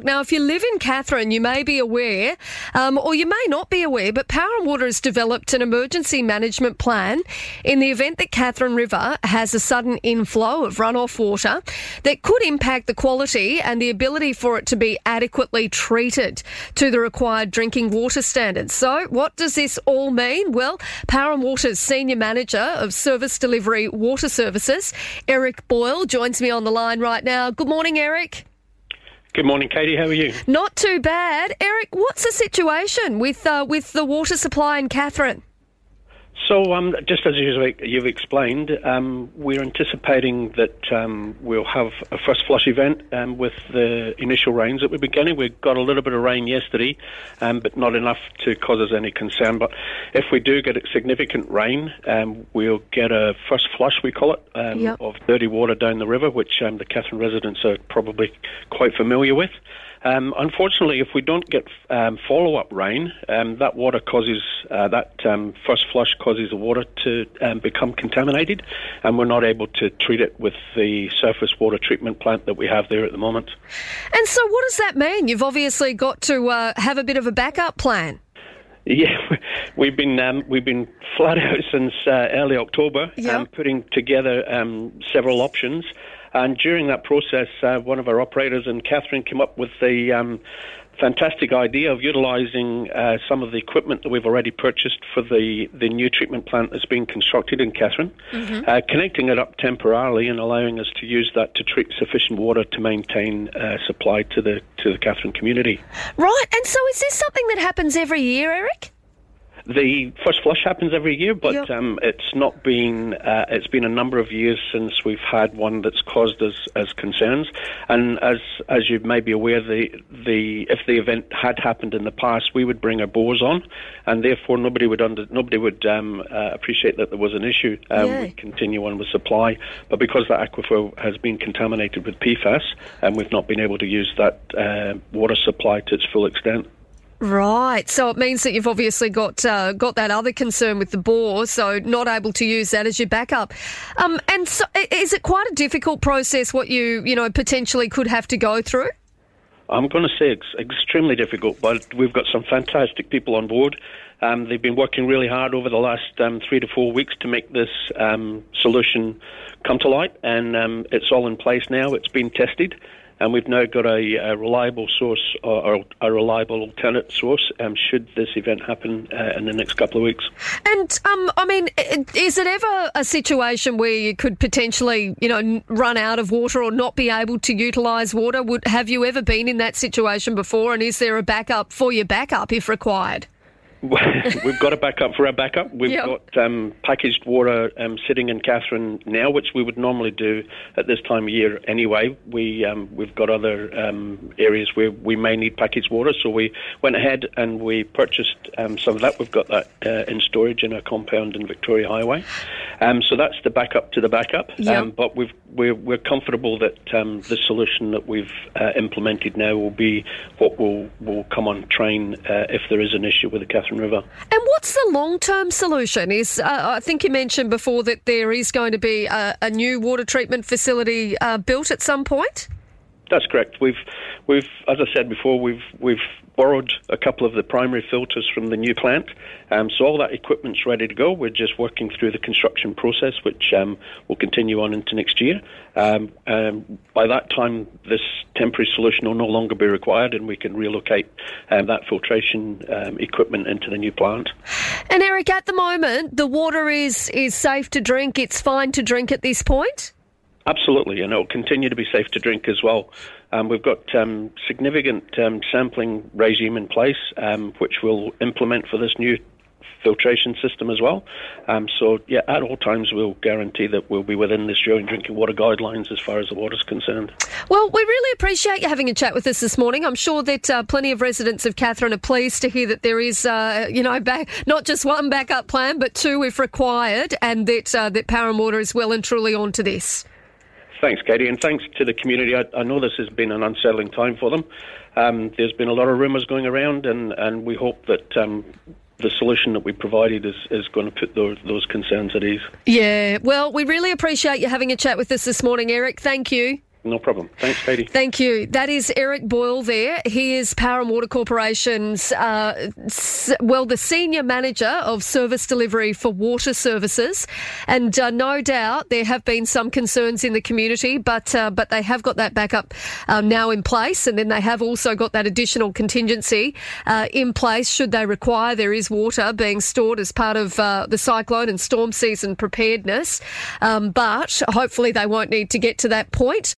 Now, if you live in Katherine, you may be aware, um, or you may not be aware, but Power and Water has developed an emergency management plan in the event that Katherine River has a sudden inflow of runoff water that could impact the quality and the ability for it to be adequately treated to the required drinking water standards. So, what does this all mean? Well, Power and Water's Senior Manager of Service Delivery Water Services, Eric Boyle, joins me on the line right now. Good morning, Eric. Good morning, Katie. How are you? Not too bad, Eric. What's the situation with uh, with the water supply in Katherine? So, um, just as you've explained, um, we're anticipating that um, we'll have a first flush event um, with the initial rains that we're beginning. We got a little bit of rain yesterday, um, but not enough to cause us any concern. But if we do get significant rain, um, we'll get a first flush, we call it, Yep. of dirty water down the river, which the Katherine residents are probably quite familiar with. Um, unfortunately, if we don't get um, follow-up rain, um, that water causes uh, that um, first flush causes the water to um, become contaminated, and we're not able to treat it with the surface water treatment plant that we have there at the moment. And so, what does that mean? You've obviously got to uh, have a bit of a backup plan. Yeah, we've been um, we've been flat out since uh, early October, Yeah. um, putting together um, several options. And during that process, uh, one of our operators in Katherine came up with the um, fantastic idea of utilising uh, some of the equipment that we've already purchased for the, the new treatment plant that's being constructed in Katherine, uh, connecting it up temporarily and allowing us to use that to treat sufficient water to maintain uh, supply to the to the Katherine community. Right. And so, is this something that happens every year, Eric? The first flush happens every year, but Yep. um, it's not been. Uh, it's been a number of years since we've had one that's caused us as concerns. And as as you may be aware, the the if the event had happened in the past, we would bring our bows on, and therefore nobody would under nobody would um, uh, appreciate that there was an issue. Um. We continue on with supply, but because that aquifer has been contaminated with PFAS, and we've not been able to use that uh, water supply to its full extent. Right. So it means that you've obviously got uh, got that other concern with the bore, so not able to use that as your backup. Um, and so, is it quite a difficult process? What you you know potentially could have to go through? I'm going to say it's extremely difficult, but we've got some fantastic people on board. Um, they've been working really hard over the last um, three to four weeks to make this um, solution come to light, and um, it's all in place now. It's been tested, and we've now got a, a reliable source or, or a reliable alternate source um, should this event happen uh, in the next couple of weeks. And um, I mean, is it ever a situation where you could potentially, you know, run out of water or not be able to utilise water? Would have you ever been in that situation before? And is there a backup for your backup if required? We've got a backup for our backup. We've Yep. got um, packaged water um, sitting in Katherine now, which we would normally do at this time of year anyway. We um, we've got other um, areas where we may need packaged water, so we went ahead and we purchased um, some of that. We've got that uh, in storage in a compound in Victoria Highway. Um, so that's the backup to the backup. Yep. Um, but we've, we're we're comfortable that um, the solution that we've uh, implemented now will be what will will come on train uh, if there is an issue with the Katherine River. And what's the long term solution? Is uh, I think you mentioned before that there is going to be a, a new water treatment facility uh, built at some point. That's correct. We've, we've, as I said before, we've we've borrowed a couple of the primary filters from the new plant, um, so all that equipment's ready to go. We're just working through the construction process, which um, will continue on into next year. Um, um, by that time, this temporary solution will no longer be required, and we can relocate um, that filtration um, equipment into the new plant. And Eric, at the moment, the water is is safe to drink. It's fine to drink at this point. Absolutely, and it will continue to be safe to drink as well. Um, we've got um, significant um, sampling regime in place, um, which we'll implement for this new filtration system as well. Um, so, yeah, at all times we'll guarantee that we'll be within the Australian drinking water guidelines as far as the water's concerned. Well, we really appreciate you having a chat with us this morning. I'm sure that uh, plenty of residents of Katherine are pleased to hear that there is, uh, you know, back, not just one backup plan, but two if required, and that uh, that Power and Water is well and truly on to this. Thanks, Katie, and thanks to the community. I, I know this has been an unsettling time for them. Um, there's been a lot of rumours going around, and, and we hope that um, the solution that we provided is, is going to put those, those concerns at ease. Yeah, well, we really appreciate you having a chat with us this morning, Eric. Thank you. No problem. Thanks, Katie. Thank you. That is Eric Boyle there. He is Power and Water Corporation's, uh, well, the senior manager of service delivery for water services. And uh, no doubt there have been some concerns in the community, but uh, but they have got that backup um, now in place. And then they have also got that additional contingency uh, in place should they require there is water being stored as part of uh, the cyclone and storm season preparedness. Um, but hopefully they won't need to get to that point.